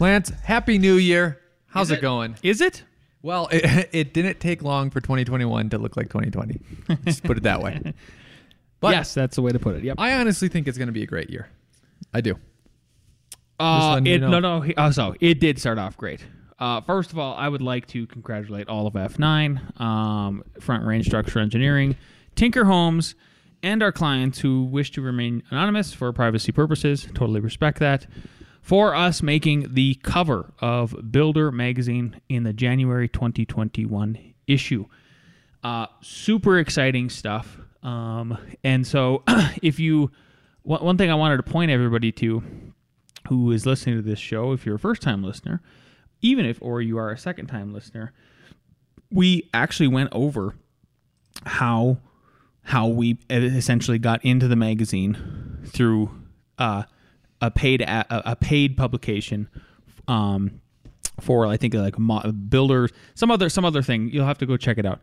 Lance, happy new year. How's Is it, going? Is it? Well, it, it didn't take long for 2021 to look like 2020. Just put it that way. But yes, that's the way to put it. Yep. I honestly think it's going to be a great year. I do. Uh, letting you know. No, no. Oh, so it did start off great. Uh, first of all, I would like to congratulate all of F9, um, Front Range Structural Engineering, Tinker Homes, and our clients who wish to remain anonymous for privacy purposes. Totally respect that. For us making the cover of Builder magazine in the January 2021 issue. Uh, super exciting stuff. Um, and so, if you, one, thing I wanted to point everybody to who is listening to this show, if you're a first time listener, even if, or you are a second time listener, we actually went over how how we essentially got into the magazine through uh, a paid a, a paid publication um, for I think like mo- builders some other some other thing. You'll have to go check it out.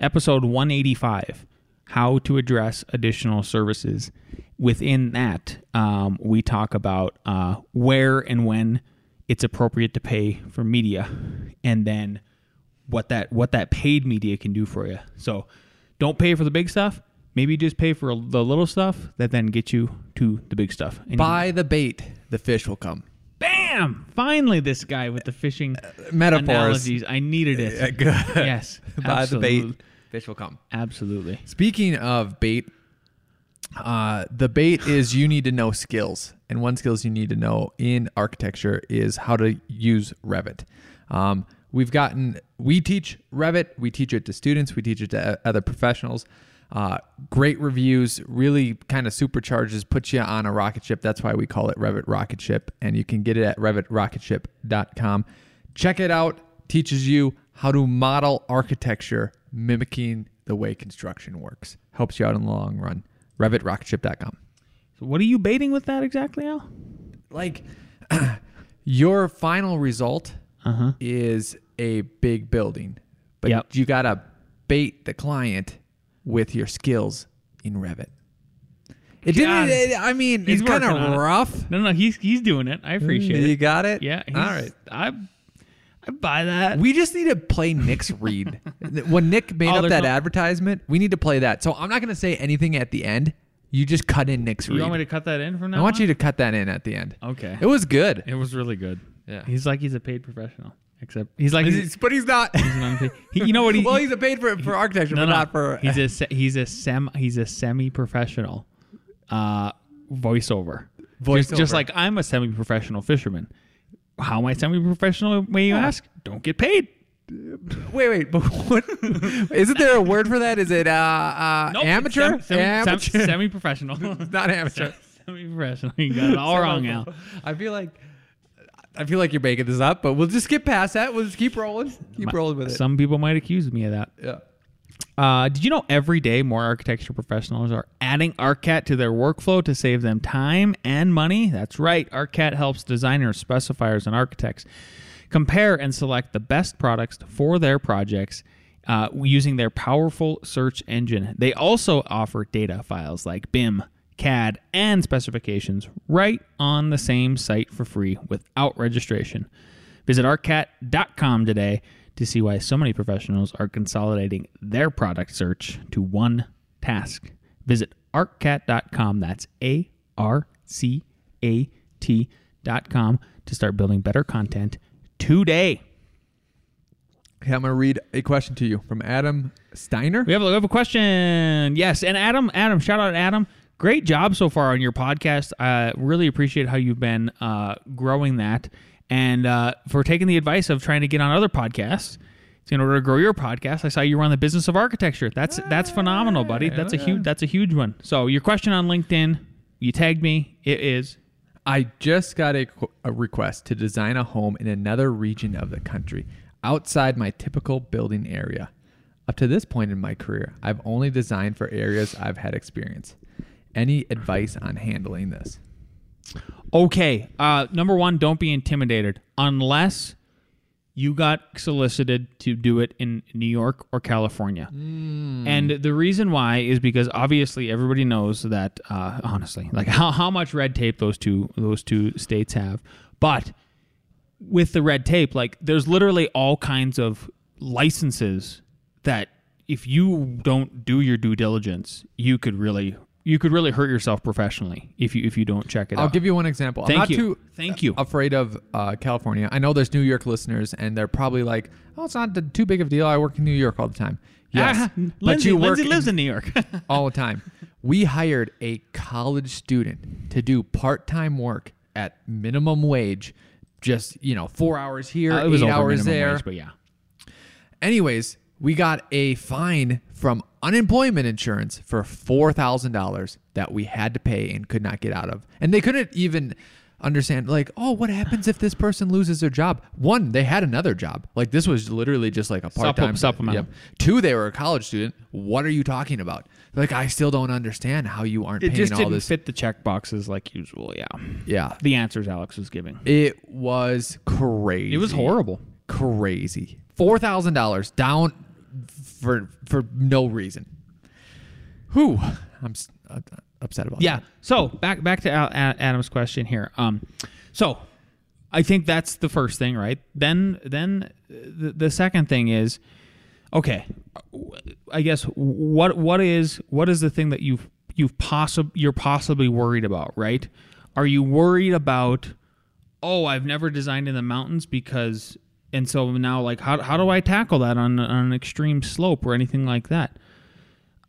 Episode 185 how to address additional services. Within that um, we talk about uh, where and when it's appropriate to pay for media and then what that what that paid media can do for you so don't pay for the big stuff maybe just pay for the little stuff that then gets you to the big stuff and you- Buy the bait, the fish will come. bam finally this guy with the fishing metaphors. analogies i needed it Uh, good. yes Buy the bait, fish will come. absolutely Speaking of bait, uh, the bait is you need to know skills, and one skills you need to know in architecture is how to use Revit. Um, we've gotten we teach Revit, we teach it to students, we teach it to other professionals. Uh, great reviews, really kind of supercharges, puts you on a rocket ship. That's why we call it Revit Rocket Ship, and you can get it at revitrocketship.com. Check it out. Teaches you how to model architecture mimicking the way construction works. Helps you out in the long run. RevitRocketship.com. so what are you baiting with that exactly al Like your final result uh-huh is a big building, but Yep. you gotta bait the client with your skills in Revit. It didn't. It, I mean, He's it's kind of it. rough. no no he's he's doing it i mm, appreciate You it You got it. yeah All right. i i buy that We just need to play Nick's read. when Nick made Oh, up that no- advertisement, we need to play that. So I'm not going to say anything at the end. You just cut in Nick's you read. want me to cut that in from now I want on? you to cut that in at the end. okay It was good. it was really good Yeah. he's like he's a paid professional except he's like he's, but he's not. he's an unpaid he, you know what he well, he's a paid for for architecture, no, but no. not for. he's a he's a sem he's a semi-professional uh voiceover just, just like i'm a semi-professional fisherman how am i semi-professional may you ask don't get paid wait, wait, but what? Isn't there a word for that? Is it uh, uh Nope, amateur? semi, semi, amateur. semi-professional not amateur. semi-professional you got it all wrong al I feel like. I feel like you're making this up, but we'll just skip past that. We'll just keep rolling. Keep rolling with it. some people might accuse me of that yeah. Uh, did you know every day more architecture professionals are adding ARCAT to their workflow to save them time and money? That's right. ARCAT helps designers, specifiers, and architects compare and select the best products for their projects uh, using their powerful search engine. They also offer data files like BIM, CAD, and specifications right on the same site for free without registration. Visit arcat.com today to see why so many professionals are consolidating their product search to one task. Visit arcat.com. That's A R C A T.com to start building better content today. Okay, I'm going to read a question to you from Adam Steiner. We have, a, we have a question. Yes, and Adam, Adam, shout out Adam. Great job so far on your podcast. I really appreciate how you've been uh, growing that, and uh, for taking the advice of trying to get on other podcasts. In order to grow your podcast, I saw you were on the business of architecture. That's that's phenomenal, buddy. That's a huge that's a huge one. So your question on LinkedIn, you tagged me. It is I just got a, a request to design a home in another region of the country outside my typical building area. Up to this point in my career, I've only designed for areas I've had experience. Any advice on handling this? Okay. Uh, number one, don't be intimidated unless you got solicited to do it in New York or California. And the reason why is because obviously everybody knows that uh, honestly, like how, how much red tape those two those two states have. But with the red tape, like there's literally all kinds of licenses that if you don't do your due diligence, you could really you could really hurt yourself professionally if you if you don't check it out. I'll give you one example. Thank I'm not you. too Thank you. afraid of uh, California. I know there's New York listeners, and they're probably like, "Oh, it's not too big of a deal. I work in New York all the time." Yes, Ah, but Lindsay, you work Lindsay lives in New York. all the time. We hired a college student to do part-time work at minimum wage, just you know, four hours here, Uh, it eight over hours there. wage, but yeah. Anyways, we got a fine from unemployment insurance for four thousand dollars that we had to pay and could not get out of, and they couldn't even understand like oh what happens if this person loses their job one they had another job like this was literally just like a part-time supplemental. two they were a college student what are you talking about like i still don't understand how you aren't It paying just all didn't this fit the check boxes like usual. Yeah. yeah The answers Alex was giving. it was crazy It was horrible. crazy. Four thousand dollars down for for no reason. Whew, I'm uh, upset about Yeah. that. So back back to Al- A- Adam's question here. Um, so I think that's the first thing, right? Then then the, the second thing is, okay, I guess what what is what is the thing that you've you've possib you're possibly worried about, right? Are you worried about? Oh, I've never designed in the mountains because, and so now like how how do I tackle that on, on an extreme slope or anything like that?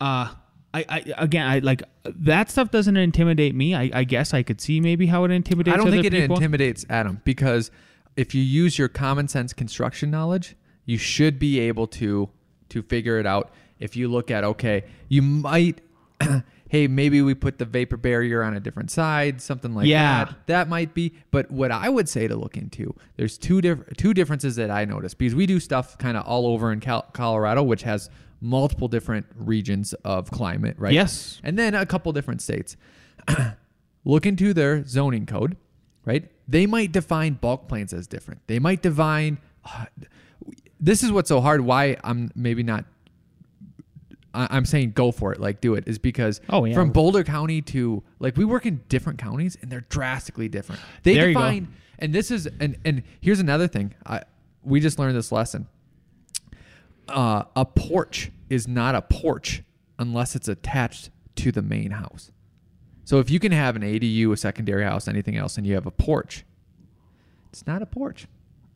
uh I, I again I like that stuff doesn't intimidate me. I, I guess I could see maybe how it intimidates. I don't think it people. intimidates Adam because if you use your common sense construction knowledge, you should be able to to figure it out. If you look at okay, you might hey, maybe we put the vapor barrier on a different side, something like Yeah. that. That might be. But what I would say to look into, there's two different two differences that I noticed because we do stuff kind of all over in Cal- Colorado, which has multiple different regions of climate, right? Yes. and then a couple different states. Look into their zoning code, right? They might define bulk planes as different. They might define. Uh, this is what's so hard. Why I'm maybe not. I- I'm saying go for it, like do it, is because Oh, yeah. from Boulder County to like we work in different counties and they're drastically different. They There you go. define, and this is and and here's another thing. I we just learned this lesson uh, a porch is not a porch unless it's attached to the main house. So if you can have an ADU, a secondary house, anything else, and you have a porch, it's not a porch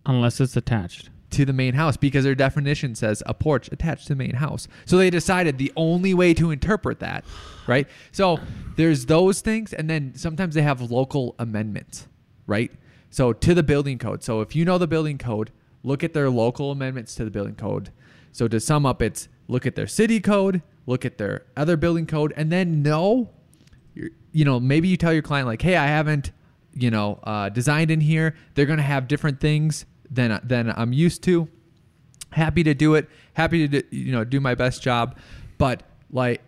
unless it's attached. To the main house because their definition says a porch attached to the main house. So they decided the only way to interpret that, right? So there's those things, and then sometimes they have local amendments, right? So to the building code. So if you know the building code, look at their local amendments to the building code. So to sum up, it's look at their city code, look at their other building code, and then know, you're- know, maybe you tell your client like, hey, I haven't, you know, uh, designed in here. They're gonna have different things than than I'm used to. Happy to do it. Happy to do, you know do my best job. But like,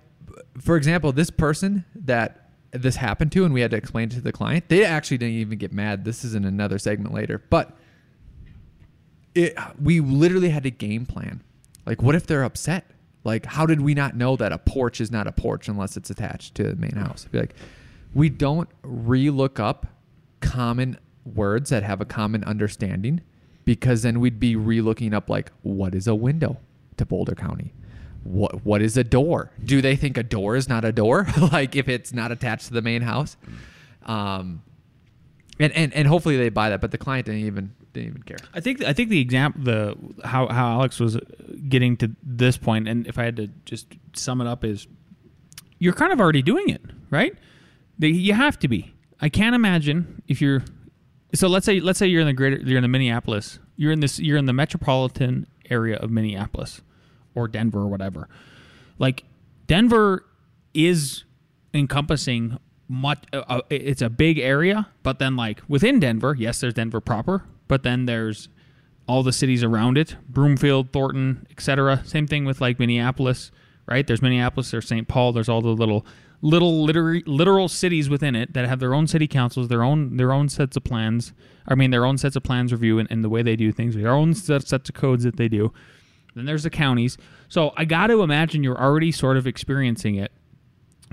for example, this person that this happened to, and we had to explain it to the client. They actually didn't even get mad. This is in another segment later, but it we literally had to game plan. Like, what if they're upset? Like, how did we not know that a porch is not a porch unless it's attached to the main house? Be like, we don't re-look up common words that have a common understanding because then we'd be re-looking up like what is a window to Boulder County? What what is a door? Do they think a door is not a door? like if it's not attached to the main house? Um and, and and hopefully they buy that, but the client didn't even didn't even care. I think I think the example the how how Alex was getting to this point, and if I had to just sum it up, is you're kind of already doing it, right? You have to be. I can't imagine if you're. So let's say let's say you're in the greater you're in the Minneapolis you're in this you're in the metropolitan area of Minneapolis or Denver or whatever. Like Denver is encompassing much. Uh, uh, it's a big area, but then like within Denver, yes, there's Denver proper, but then there's all the cities around it, Broomfield, Thornton, etc. Same thing with like Minneapolis, right? There's Minneapolis, there's St. Paul, there's all the little little literal, literal cities within it that have their own city councils, their own their own sets of plans. I mean, their own sets of plans review and, and the way they do things, their own set, sets of codes that they do. Then there's the counties. So I got to imagine you're already sort of experiencing it.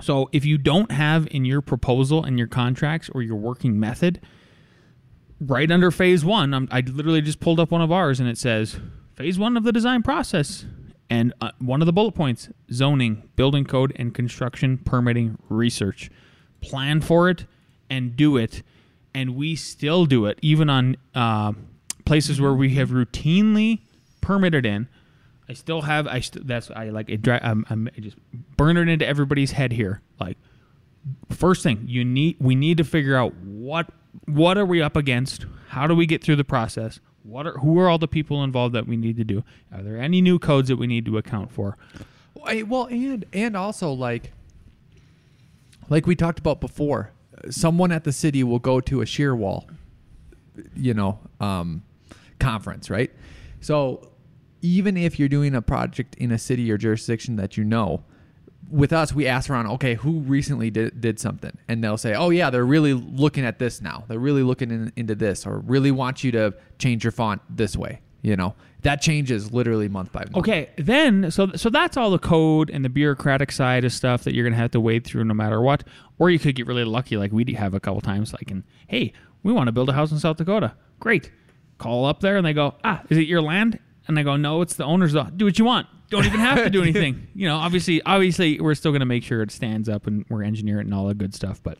So if you don't have in your proposal and your contracts or your working method, right under phase one, I'm, I literally just pulled up one of ours and it says phase one of the design process. And uh, one of the bullet points zoning, building code, and construction permitting research. Plan for it and do it. And we still do it, even on uh, places where we have routinely permitted in. I still have, I st- that's, I like it, dry, I'm, I'm I just burn it into everybody's head here. Like, first thing, you need, we need to figure out what, what are we up against? How do we get through the process? What are who are all the people involved that we need to do? Are there any new codes that we need to account for? Well, and and also like like we talked about before, someone at the city will go to a shear wall, you know, um, conference, right? So even if you're doing a project in a city or jurisdiction that you know, with us, we ask around, okay, who recently did, did something? And they'll say, oh, yeah, they're really looking at this now. They're really looking in, into this or really want you to change your font this way. You know, that changes literally month by month. Okay, then so so that's all the code and the bureaucratic side of stuff that you're gonna have to wade through no matter what. Or you could get really lucky, like we have a couple times, like in hey, we want to build a house in South Dakota. Great, call up there and they go, ah, is it your land? And I go, no, it's the owner's. law. Do what you want don't even have to do anything. you know, obviously, obviously, we're still going to make sure it stands up and we're engineer it and all the good stuff. But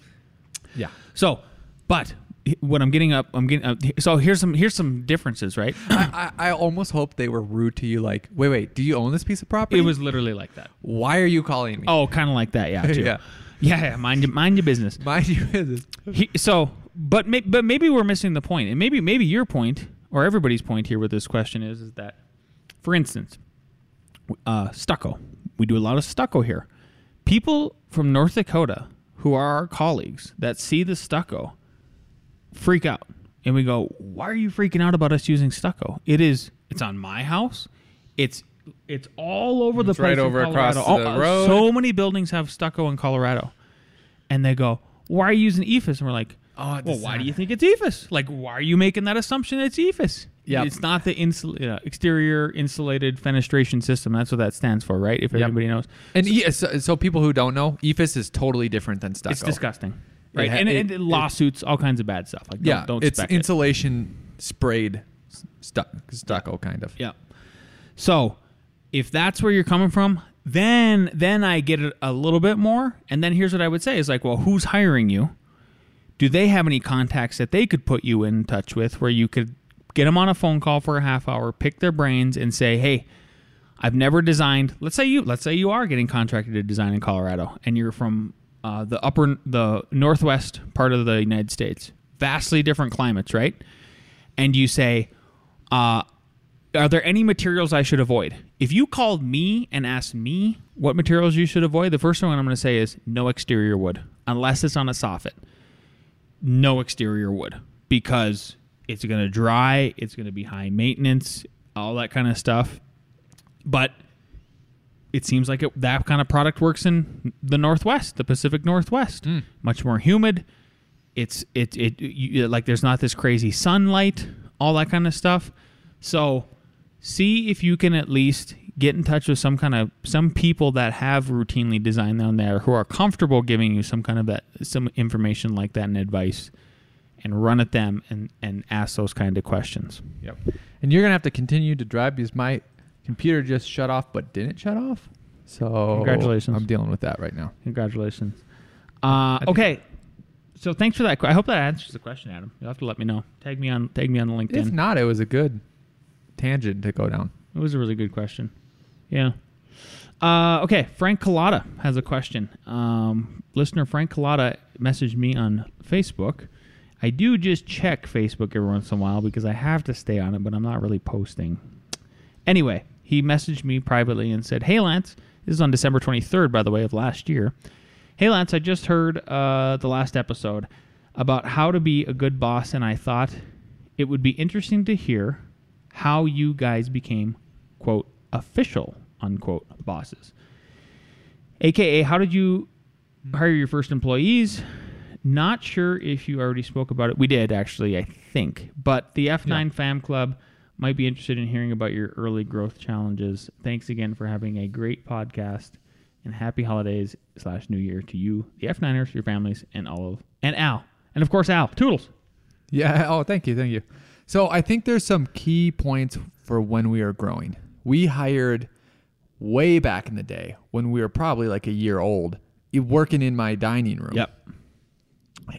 yeah. So, but what I'm getting up, I'm getting. Uh, up, so here's some here's some differences, right? I, I, I almost hope they were rude to you. Like, wait, wait, do you own this piece of property? It was literally like that. Why are you calling me? Oh, kind of like that, yeah. Yeah. Yeah, yeah. Mind your mind your business. Mind your business. He, so, but may, but maybe we're missing the point, and maybe maybe your point or everybody's point here with this question is is that, for instance, uh, stucco. We do a lot of stucco here. People from North Dakota who are our colleagues that see the stucco freak out. And we go, "Why are you freaking out about us using stucco? It is it's on my house. It's it's all over the It's place right over across the Oh, road. So many buildings have stucco in Colorado. And they go, "Why are you using EIFS?" And we're like, Oh, well, why do you think it's EIFS? Like, why are you making that assumption it's EIFS? Yeah, It's not the insul- uh, exterior insulated fenestration system. That's what that stands for, right? If Yep. everybody knows. And e- so, so people who don't know, EIFS is totally different than stucco. It's disgusting. Right? ha- and, it- and lawsuits, all kinds of bad stuff. Like, don't, Yeah, don't it's spec it. insulation sprayed stu- stucco kind of. Yeah. So, if that's where you're coming from, then then I get it a little bit more. And then here's what I would say is like, well, who's hiring you? Do they have any contacts that they could put you in touch with where you could get them on a phone call for a half hour, pick their brains and say, "Hey, I've never designed. Let's say you let's say you are getting contracted to design in Colorado and you're from uh, the upper the northwest part of the United States. Vastly different climates, right? And you say, uh, are there any materials I should avoid? If you called me and asked me what materials you should avoid, the first one I'm going to say is no exterior wood, unless it's on a soffit. No exterior wood because it's going to dry, it's going to be high maintenance, all that kind of stuff. But it seems like it, that kind of product works in the Northwest, the Pacific Northwest. Hmm. Much more humid. It's it it you, like there's not this crazy sunlight, all that kind of stuff. So see if you can at least get in touch with some kind of some people that have routinely designed down there who are comfortable giving you some kind of that some information like that and advice and run at them and and ask those kind of questions. Yep. And you're gonna have to continue to drive because my computer just shut off, but didn't shut off. So Congratulations. I'm dealing with that right now. Congratulations. Uh, okay. So thanks for that. I hope that answers the question, Adam. You'll have to let me know. Tag me on tag me on LinkedIn. If not, it was a good tangent to go down. It was a really good question. Yeah. Uh, okay, Frank Collada has a question. Um, listener Frank Collada messaged me on Facebook. I do just check Facebook every once in a while because I have to stay on it, but I'm not really posting. Anyway, he messaged me privately and said, Hey, Lance, this is on December 23rd, by the way, of last year. Hey, Lance, I just heard uh, the last episode about how to be a good boss, and I thought it would be interesting to hear how you guys became, quote, official, unquote, bosses. AKA, how did you hire your first employees? Not sure if you already spoke about it. We did, actually, I think. But the F9 Fam Club might be interested in hearing about your early growth challenges. Thanks again for having a great podcast and happy holidays slash new year to you, the F9ers, your families, and all of and Al. And of course Al. Toodles. Yeah. Oh, thank you. Thank you. So I think there's some key points for when we are growing. We hired way back in the day when we were probably like a year old, working in my dining room. Yep.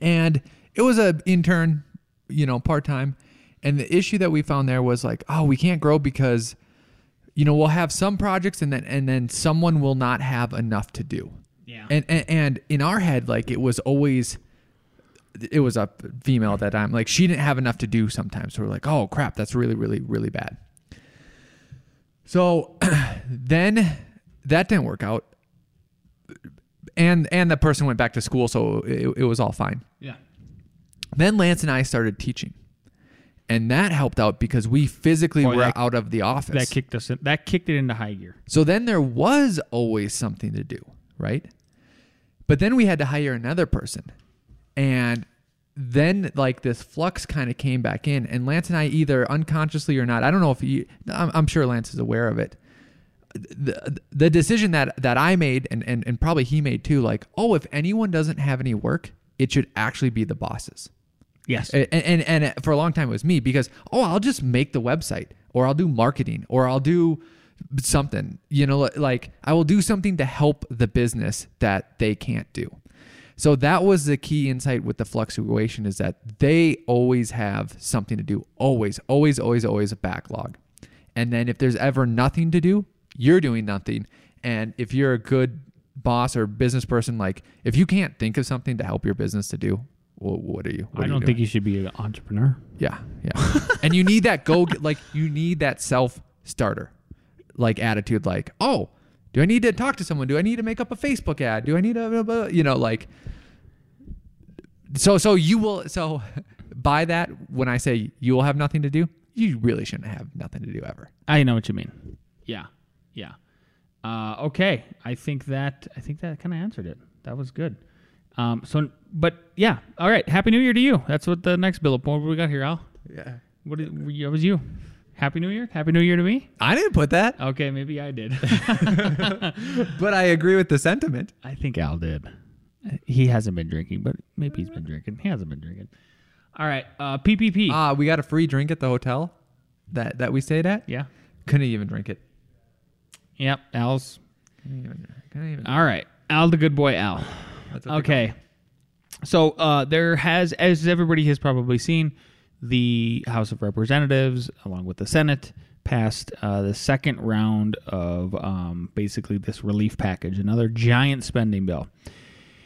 And it was a intern, you know, part time. And the issue that we found there was like, oh, we can't grow because, you know, we'll have some projects and then and then someone will not have enough to do. Yeah. And and, and in our head, like it was always it was a female at that time. Like she didn't have enough to do sometimes. So we're like, oh crap, that's really, really, really bad. So then that didn't work out. And and the person went back to school, so it, it was all fine. yeah. Then Lance and I started teaching. And that helped out because we physically Boy, were that- out of the office. That kicked us in, that kicked it into high gear. So then there was always something to do, right? But then we had to hire another person. And then like this flux kind of came back in and Lance and I either unconsciously or not, I don't know if you I'm, I'm sure Lance is aware of it. The, the decision that that I made and, and and probably he made too like, "Oh, if anyone doesn't have any work, it should actually be the bosses." Yes. and, and and for a long time it was me because oh I'll just make the website or I'll do marketing or I'll do something you know like I will do something to help the business that they can't do so that was the key insight with the fluctuation is that they always have something to do always always always always a backlog and then if there's ever nothing to do you're doing nothing and if you're a good boss or business person like if you can't think of something to help your business to do well, what are you what I are don't you think you should be an entrepreneur. Yeah, yeah. and you need that go like you need that self starter like attitude like, "Oh, do I need to talk to someone? Do I need to make up a Facebook ad? Do I need to, you know like so so you will so by that when I say you will have nothing to do, you really shouldn't have nothing to do ever. I know what you mean. Yeah. Yeah. Uh, okay. I think that I think that kind of answered it. That was good. Um, so, but yeah. All right. Happy New Year to you. That's what the next bullet point we got here, Al. Yeah. What is, that was you? Happy New Year. Happy New Year to me. I didn't put that, Okay, maybe I did. but I agree with the sentiment. I think Al did. He hasn't been drinking, but maybe he's been drinking. He hasn't been drinking. All right. Uh, PPP. Ah, we got a free drink at the hotel that that we stayed at. yeah. Couldn't even drink it. Yep. Al's. Couldn't even, couldn't even. All right. Al, the good boy, Al. That's Okay. So uh, there has, as everybody has probably seen, the House of Representatives, along with the Senate, passed uh, the second round of um, basically this relief package, another giant spending bill.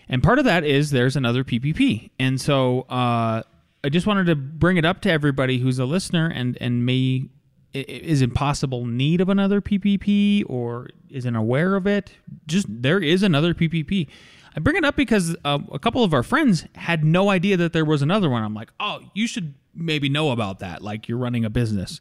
And part of that is there's another PPP. And so uh, I just wanted to bring it up to everybody who's a listener and, and may is in possible need of another PPP or isn't aware of it. Just there is another PPP. I bring it up because uh, a couple of our friends had no idea that there was another one. I'm like, oh, you should maybe know about that. Like you're running a business.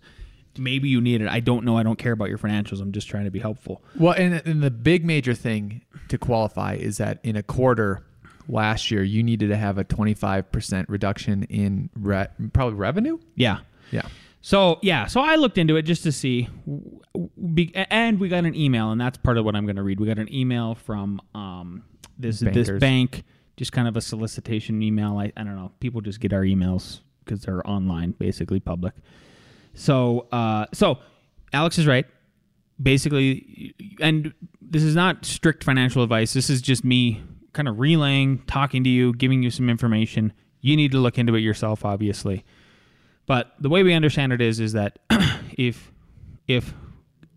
Maybe you need it. I don't know. I don't care about your financials. I'm just trying to be helpful. Well, and, and the big major thing to qualify is that in a quarter last year, you needed to have a 25% reduction in re- probably revenue. Yeah. Yeah. So yeah, so I looked into it just to see, w- w- be- and we got an email, and that's part of what I'm going to read. We got an email from um, this this bank, just kind of a solicitation email. I, I don't know. People just get our emails because they're online, basically public. So uh, so Alex is right. Basically, and this is not strict financial advice. This is just me kind of relaying, talking to you, giving you some information. You need to look into it yourself, obviously. But the way we understand it is is that if if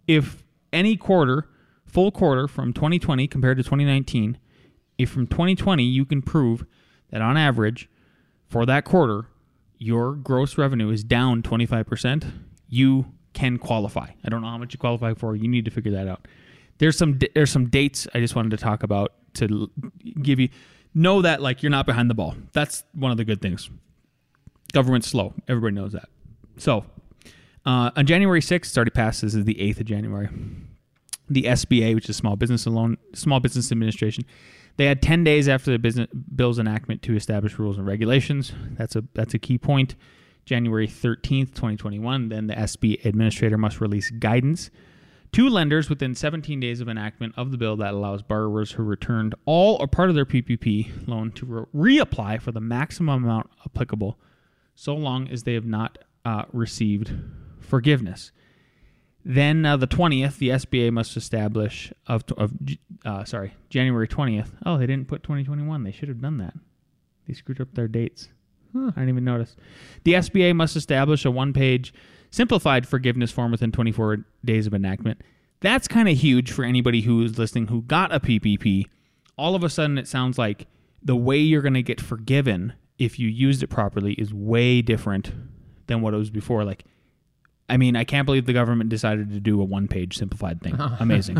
if any quarter, full quarter from 2020 compared to 2019, if from 2020 you can prove that on average for that quarter your gross revenue is down 25%, you can qualify. I don't know how much you qualify for. You need to figure that out. There's some there's some dates I just wanted to talk about to give you know that like you're not behind the ball. That's one of the good things. Government's slow. Everybody knows that. So uh, on January 6th, it's already passed. This is the 8th of January. The SBA, which is Small Business Loan, Small Business Administration, they had 10 days after the business bill's enactment to establish rules and regulations. That's a that's a key point. January 13th, 2021, then the SB administrator must release guidance to lenders within 17 days of enactment of the bill that allows borrowers who returned all or part of their PPP loan to re- reapply for the maximum amount applicable so long as they have not uh, received forgiveness. Then uh, the 20th, the SBA must establish of, of uh, sorry, January 20th. Oh, they didn't put 2021. They should have done that. They screwed up their dates. Huh, I didn't even notice. The SBA must establish a one-page simplified forgiveness form within 24 days of enactment. That's kind of huge for anybody who is listening who got a PPP. All of a sudden, it sounds like the way you're going to get forgiven if you used it properly is way different than what it was before. Like, I mean, I can't believe the government decided to do a one-page simplified thing. Amazing.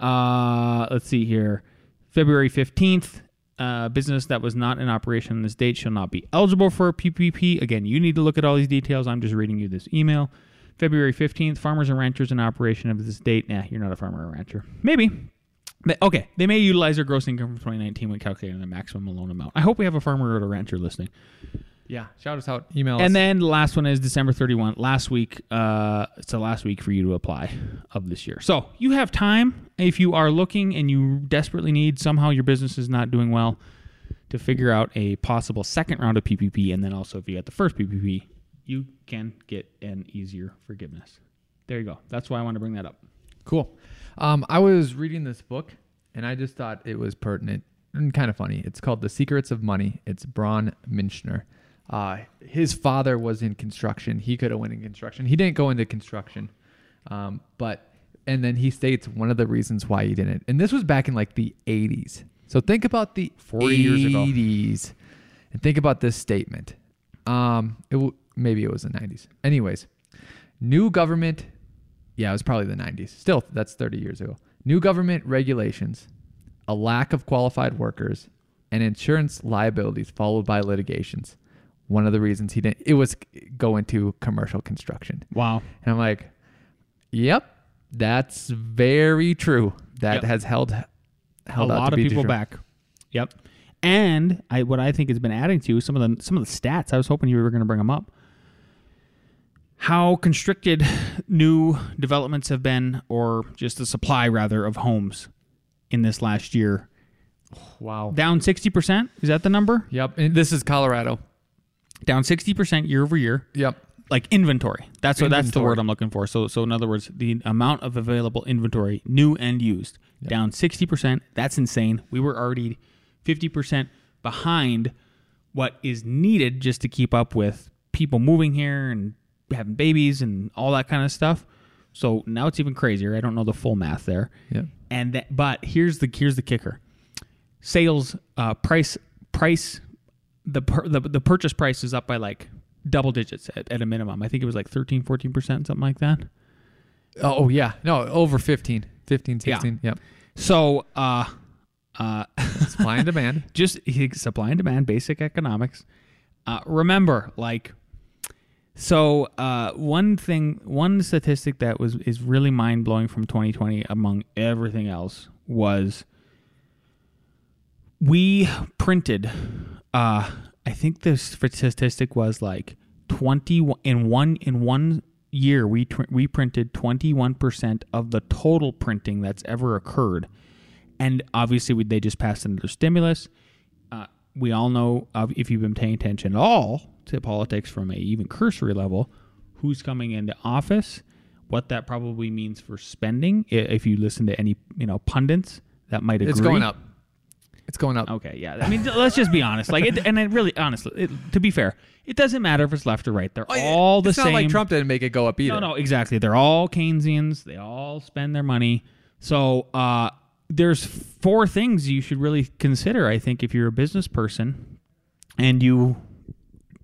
uh, let's see here. February 15th, uh, business that was not in operation on this date shall not be eligible for a PPP. Again, you need to look at all these details. I'm just reading you this email. February 15th, farmers and ranchers in operation of this date. Nah, you're not a farmer or rancher. Maybe. They- okay, they may utilize their gross income from 2019 when calculating the maximum loan amount. I hope we have a farmer or a rancher listening. Yeah. Shout us out. Email us. And then the last one is December 31. Last week, uh, it's the last week for you to apply of this year. So you have time if you are looking and you desperately need somehow your business is not doing well to figure out a possible second round of PPP. And then also if you got the first PPP, you can get an easier forgiveness. There you go. That's why I want to bring that up. Cool. Um, I was reading this book and I just thought it was pertinent and kind of funny. It's called The Secrets of Money. It's Braun Minchner. Uh, his father was in construction. He could have went in construction. He didn't go into construction, um, but and then he states one of the reasons why he didn't. And this was back in like the 80s. So think about the 40 years ago. 80s, and think about this statement. Um, it w- maybe it was the 90s. Anyways, new government. Yeah, it was probably the 90s. Still, that's 30 years ago. New government regulations, a lack of qualified workers, and insurance liabilities followed by litigations. One of the reasons he didn't, it was go into commercial construction. Wow. And I'm like, yep, that's very true. That Yep. has held held a lot of people true. back. Yep. And I, what I think has been adding to some of the some of the stats. I was hoping you were going to bring them up. How constricted new developments have been, or just the supply rather of homes in this last year. Wow. Down sixty percent. Is that the number? Yep. And this is Colorado. Down sixty percent year over year. Yep. Like inventory. That's what that's the Inventory. word I'm looking for. So so in other words, the amount of available inventory, new and used, down sixty percent. That's insane. We were already fifty percent behind what is needed just to keep up with people moving here and having babies and all that kind of stuff. So now it's even crazier. I don't know the full math there. Yep. And that, but here's the here's the kicker: sales uh, price price the, per, the the purchase price is up by like double digits at, at a minimum. I think it was like 13, 14 percent, something like that. Oh, yeah. No, over 15. 15, Yeah. 16. Yep. So, uh, uh, Supply and demand. just supply and demand, basic economics. Uh, remember, like, so uh, one thing, one statistic that was is really mind blowing from 2020, among everything else, was we printed. Uh, I think the statistic was like 20 in one in one year we tr- we printed 21% of the total printing that's ever occurred and obviously we, they just passed another stimulus. Uh, we all know uh, if you've been paying attention at all to politics from a even cursory level, who's coming into office, what that probably means for spending. If you listen to any you know pundits, that might agree. It's going up. It's going up. Okay, yeah. I mean, let's just be honest. Like, it, and it really, honestly, it, to be fair, it doesn't matter if it's left or right. They're Oh, yeah. all the it's same. not like Trump didn't make it go up either. No, no, exactly. They're all Keynesians. They all spend their money. So uh, there's four things you should really consider. I think if you're a business person and you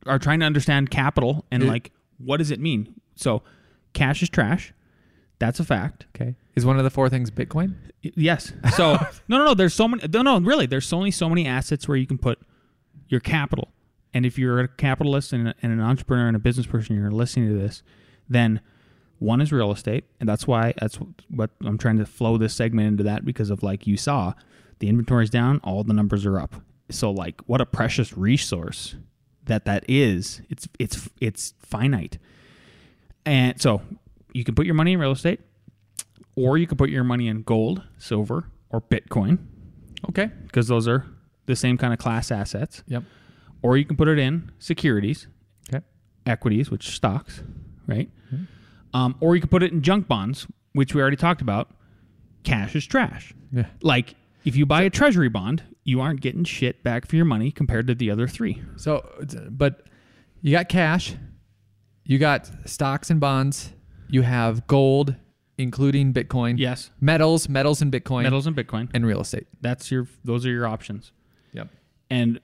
are trying to understand capital and like what does it mean. So cash is trash. That's a fact. Okay. Is one of the four things Bitcoin? Yes. So no, no, no. There's so many. No, no. Really, there's only so many assets where you can put your capital. And if you're a capitalist and, and an entrepreneur and a business person, you're listening to this, then one is real estate, and that's why that's what I'm trying to flow this segment into that because of like you saw, the inventory's down, all the numbers are up. So like, what a precious resource that that is. It's it's it's finite, and so you can put your money in real estate, or you can put your money in gold, silver, or Bitcoin Okay. because those are the same kind of class assets. Yep. Or you can put it in securities, Okay. equities, which stocks, right? Um, or you can put it in junk bonds, which we already talked about. Cash is trash. Yeah. Like if you buy a treasury bond, you aren't getting shit back for your money compared to the other three. So, but you got cash, you got stocks and bonds, you have gold, including Bitcoin. Yes, Metals, metals and Bitcoin, metals and Bitcoin. and real estate. That's your. Those are your options. Yep. and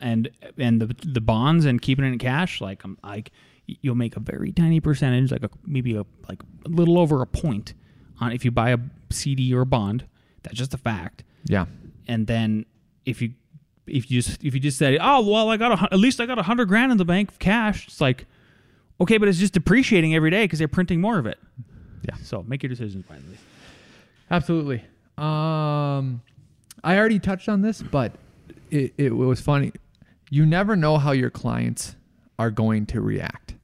and and the the bonds and keeping it in cash like I'm like you'll make a very tiny percentage like a maybe a like a little over a point on if you buy a CD or a bond that's just a fact Yeah. and then if you if you just if you just say oh well I got a, at least I got a hundred grand in the bank of cash it's like okay but it's just depreciating every day because they're printing more of it Yeah. so make your decisions wisely Absolutely. Um, I already touched on this, but it, it was funny. You never know how your clients are going to react.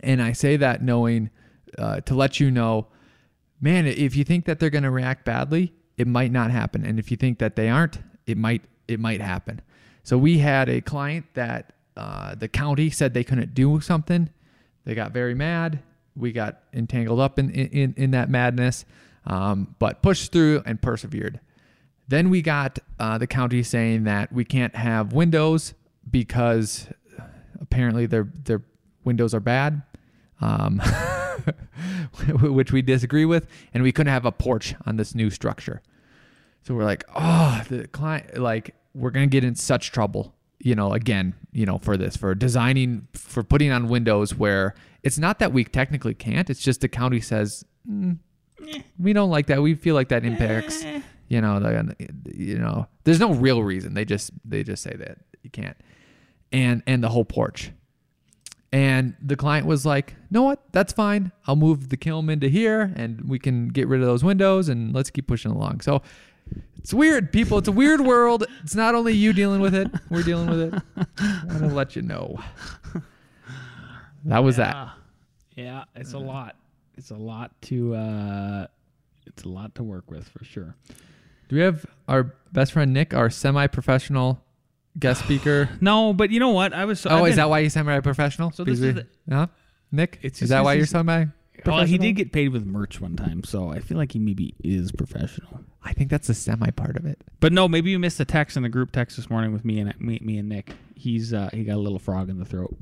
And I say that knowing uh, to let you know, man, if you think that they're going to react badly, it might not happen. And if you think that they aren't, it might it might happen. So we had a client that uh, the county said they couldn't do something. They got very mad. We got entangled up in in, in that madness, um, but pushed through and persevered. Then we got uh, the county saying that we can't have windows because apparently their their windows are bad, um, which we disagree with, and we couldn't have a porch on this new structure. So we're like, oh, the client, like, we're gonna get in such trouble, you know, again, you know, for this, for designing, for putting on windows where it's not that we technically can't. It's just the county says "Mm, we don't like that. We feel like that impacts, you know, the, you know, there's no real reason. They just they just say that you can't, and and the whole porch. And the client was like, "No, what? That's fine. I'll move the kiln into here, and we can get rid of those windows, and let's keep pushing along." So it's weird, people. It's a weird world. It's not only you dealing with it; we're dealing with it. I want to let you know. That was that. Yeah. Yeah, it's a lot. It's a lot to uh it's a lot to work with for sure. Do we have our best friend Nick, our semi-professional guest speaker? No, but you know what? I was so, oh, I've is been- that why he's semi-professional? So this is we- huh? Nick, It's is just- that why you're semi? Well, he did get paid with merch one time, so I feel like he maybe is professional. I think that's the semi part of it. But no, maybe you missed the text in the group text this morning with me and me, me and Nick. He's uh he got a little frog in the throat.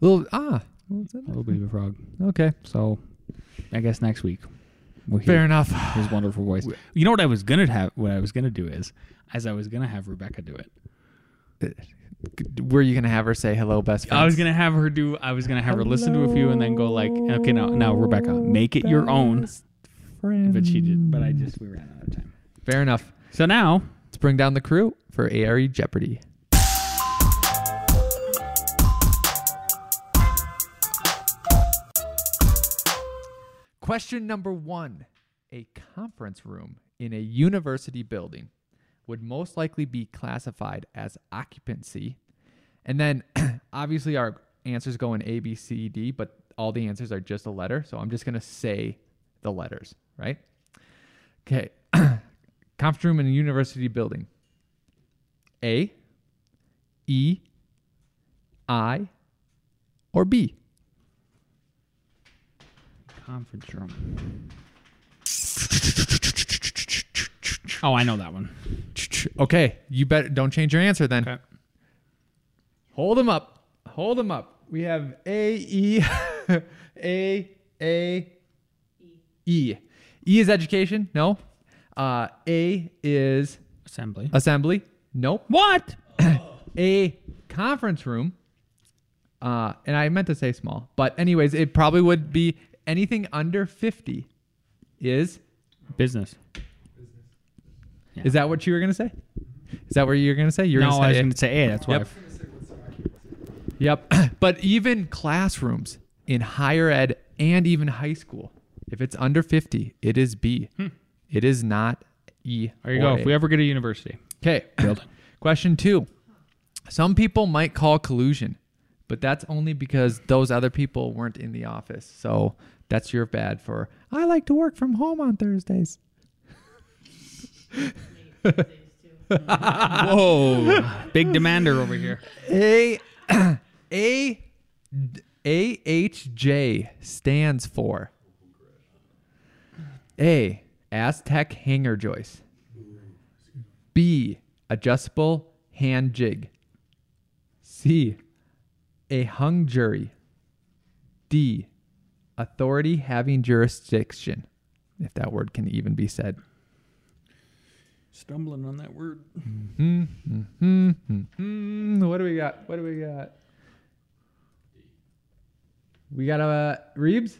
Little ah, A little baby frog. okay, So I guess next week we'll hear fair enough. his wonderful voice. You know what I was gonna have what I was gonna do is as I was gonna have Rebecca do it. Were you gonna have her say hello, best friend? I was gonna have her do. I was gonna have her listen to a few and then go like, okay, now, now Rebecca, make it your own. But she did. But I just we ran out of time. Fair enough. So now, Let's bring down the crew for ARE Jeopardy. Question number one A conference room in a university building would most likely be classified as occupancy. And then obviously our answers go in A, B, C, D, but all the answers are just a letter. So I'm just going to say the letters, right? Okay. Conference room in a university building. A, E, I, or B? conference room. Oh, I know that one. Okay, you better don't change your answer then. Okay. Hold them up. Hold them up. We have A, E, A, A, E. E is education. No. Uh, A is Assembly. assembly. Nope. What? a conference room. Uh, and I meant to say small, but anyways, it probably would be anything under 50 is. Business. Is that what you were gonna say? Is that what you were gonna say? You're no, gonna say I was going to say A. That's why. Yep. Yep. but even classrooms in higher ed and even high school, if it's under 50, it is B. It is not E. Hmm. There you go. A. If we ever get a university. Okay. Question two. Some people might call collusion, but that's only because those other people weren't in the office. So that's your bad for, I like to work from home on Thursdays. Whoa. Big demander over here. A A A H J stands for A Aztec hanger joist. B adjustable hand jig. C a hung jury. D authority having jurisdiction. If that word can even be said. Stumbling on that word. Hmm, hmm, hmm, hmm, hmm. What do we got? What do we got? We got a uh, Reeves.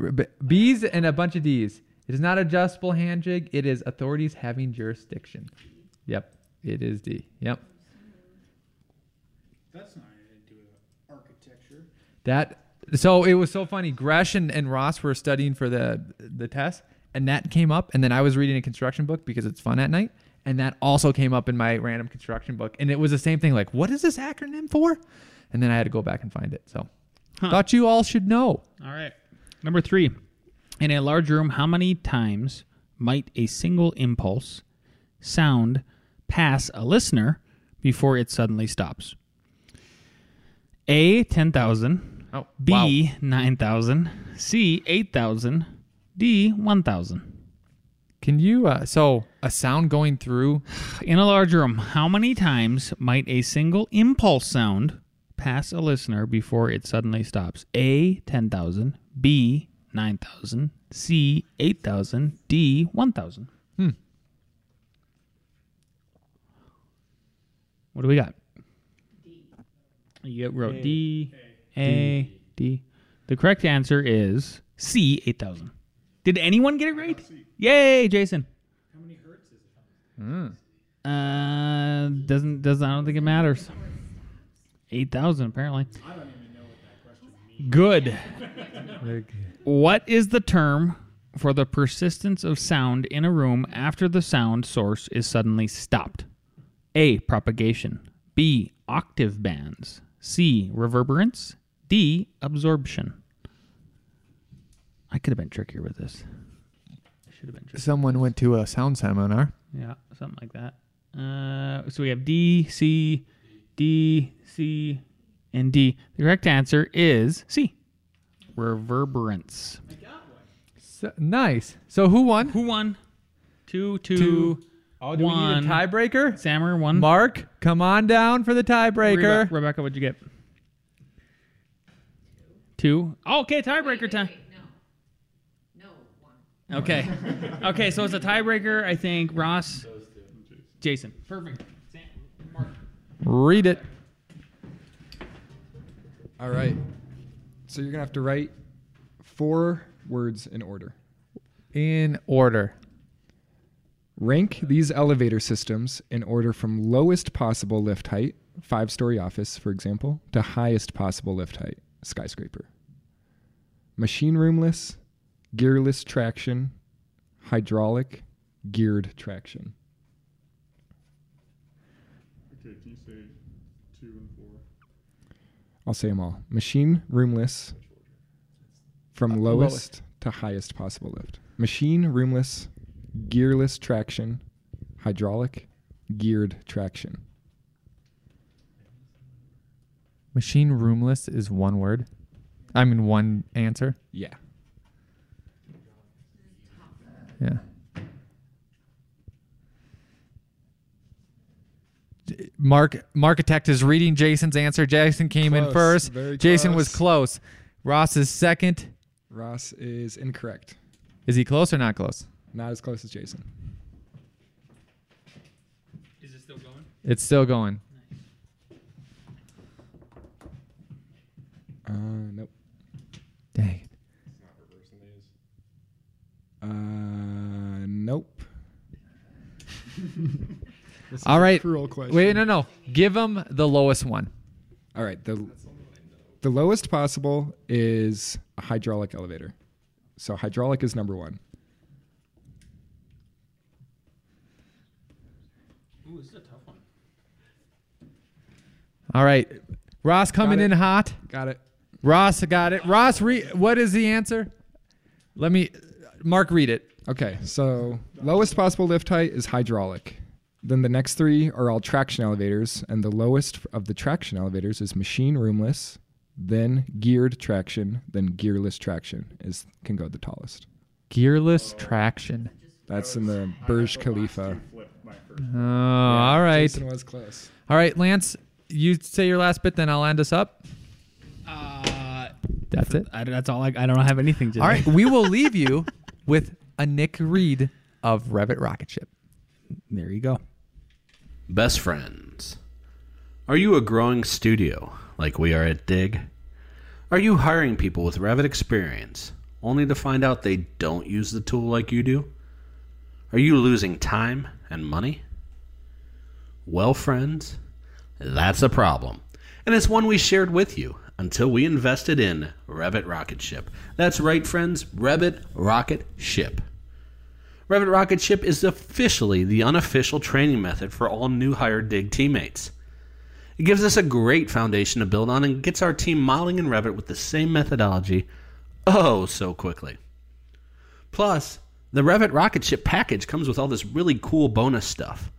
R- B- B's and a bunch of D's. It is not adjustable hand jig. It is authorities having jurisdiction. Yep, it is D. Yep. That's not anything to do with architecture. That so it was so funny. Gresh and, and Ross were studying for the the test, and that came up. And then I was reading a construction book because it's fun at night, and that also came up in my random construction book. And it was the same thing. Like, what is this acronym for? And then I had to go back and find it. So Huh. thought you all should know. All right. Number three. In a large room, how many times might a single impulse sound pass a listener before it suddenly stops? A, 10,000. Oh, B, 9,000. C, 8,000. D, 1,000. Can you? Uh, so a sound going through. In a large room, how many times might a single impulse sound pass a listener before it suddenly stops? A, 10,000. B, 9,000. C, 8,000. D, 1,000. Hmm. What do we got? D. You wrote D, A, D. The correct answer is C, 8,000. Did anyone get it right? Yay, Jason. How many hertz is it? Hmm. Uh, doesn't doesn't I don't think it matters. Eight thousand apparently. I don't even know what that question means. Good. What is the term for the persistence of sound in a room after the sound source is suddenly stopped? A. Propagation. B. Octave bands. C. Reverberance. D. Absorption. I could have been trickier with this. I should have been trickier. Someone went to a sound seminar. Yeah, something like that. Uh, so we have D, C, D, C, and D. The correct answer is C. Reverberance. So, nice. So who won? Who won? Two, two, Two. Oh, do we one. need a tiebreaker? Sammer won. Mark, come on down for the tiebreaker. Rebe- Rebecca, what'd you get? Two. Oh, okay, tiebreaker time. No. No, one. Okay. okay, so it's a tiebreaker. I think Ross, Jason. Perfect. Sam, Mark. Read it. All right. So you're going to have to write four words in order. In order. Rank these elevator systems in order from lowest possible lift height, five story office, for example, to highest possible lift height, skyscraper. Machine roomless, gearless traction, hydraulic, geared traction. Okay, can you say two and four? I'll say them all. Machine roomless, from Uh, lowest, lowest. to highest possible lift. Machine roomless, gearless traction, hydraulic, geared traction. Machine roomless is one word. I mean one answer. Yeah. Yeah. J- Mark Markitect is reading Jason's answer. Jason came in first. very Jason was close. close. Ross is second. Ross is incorrect. Is he close or not close? Not as close as Jason. Is it still going? It's still going. Uh, nope. Dang. Uh, nope. All right. Cruel question. Wait, no, no. Give them the lowest one. All right. The the lowest possible is a hydraulic elevator. So hydraulic is number one. Ooh, this is a tough one. All right. Ross coming in hot. Got it. Ross got it. Ross, re- what is the answer? Let me Mark, read it. Okay. So lowest possible lift height is hydraulic. Then the next three are all traction elevators, and the lowest of the traction elevators is machine roomless, then geared traction, then gearless traction is can go the tallest. Gearless traction. That's in the Burj Khalifa. Flip my. Oh, all right. Jason was close. All right, Lance, you say your last bit, then I'll end us up. Uh, That's it. I, that's all. I, I don't have anything to. All right, we will leave you with a Nick Reed of Revit Rocket Ship. There you go. Best friends. Are you a growing studio like we are at Dig? Are you hiring people with Revit experience only to find out they don't use the tool like you do? Are you losing time and money? Well, friends, that's a problem. And it's one we shared with you until we invested in Revit Rocket Ship. That's right, friends, Revit Rocket Ship. Revit Rocket Ship is officially the unofficial training method for all new hired dig teammates. It gives us a great foundation to build on and gets our team modeling in Revit with the same methodology oh so quickly. Plus, the Revit Rocket Ship package comes with all this really cool bonus stuff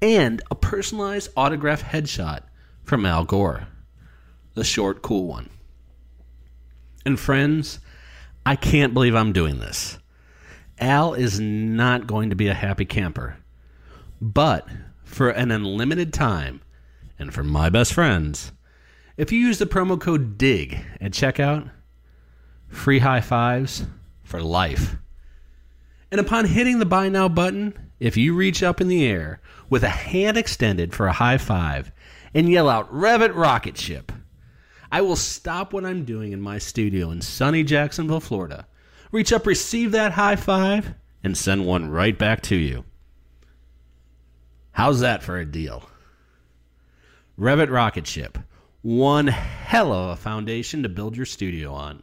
and a personalized autograph headshot from Al Gore, the short, cool one. And friends, I can't believe I'm doing this. Al is not going to be a happy camper. But for an unlimited time, and for my best friends, if you use the promo code DIG at checkout, free high fives for life. And upon hitting the buy now button, if you reach up in the air with a hand extended for a high five and yell out Revit Rocket Ship, I will stop what I'm doing in my studio in sunny Jacksonville, Florida, reach up, receive that high five, and send one right back to you. How's that for a deal? Revit Rocket Ship, one hell of a foundation to build your studio on.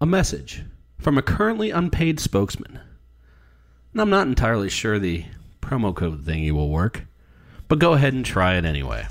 A message from a currently unpaid spokesman. And I'm not entirely sure the promo code thingy will work, but go ahead and try it anyway.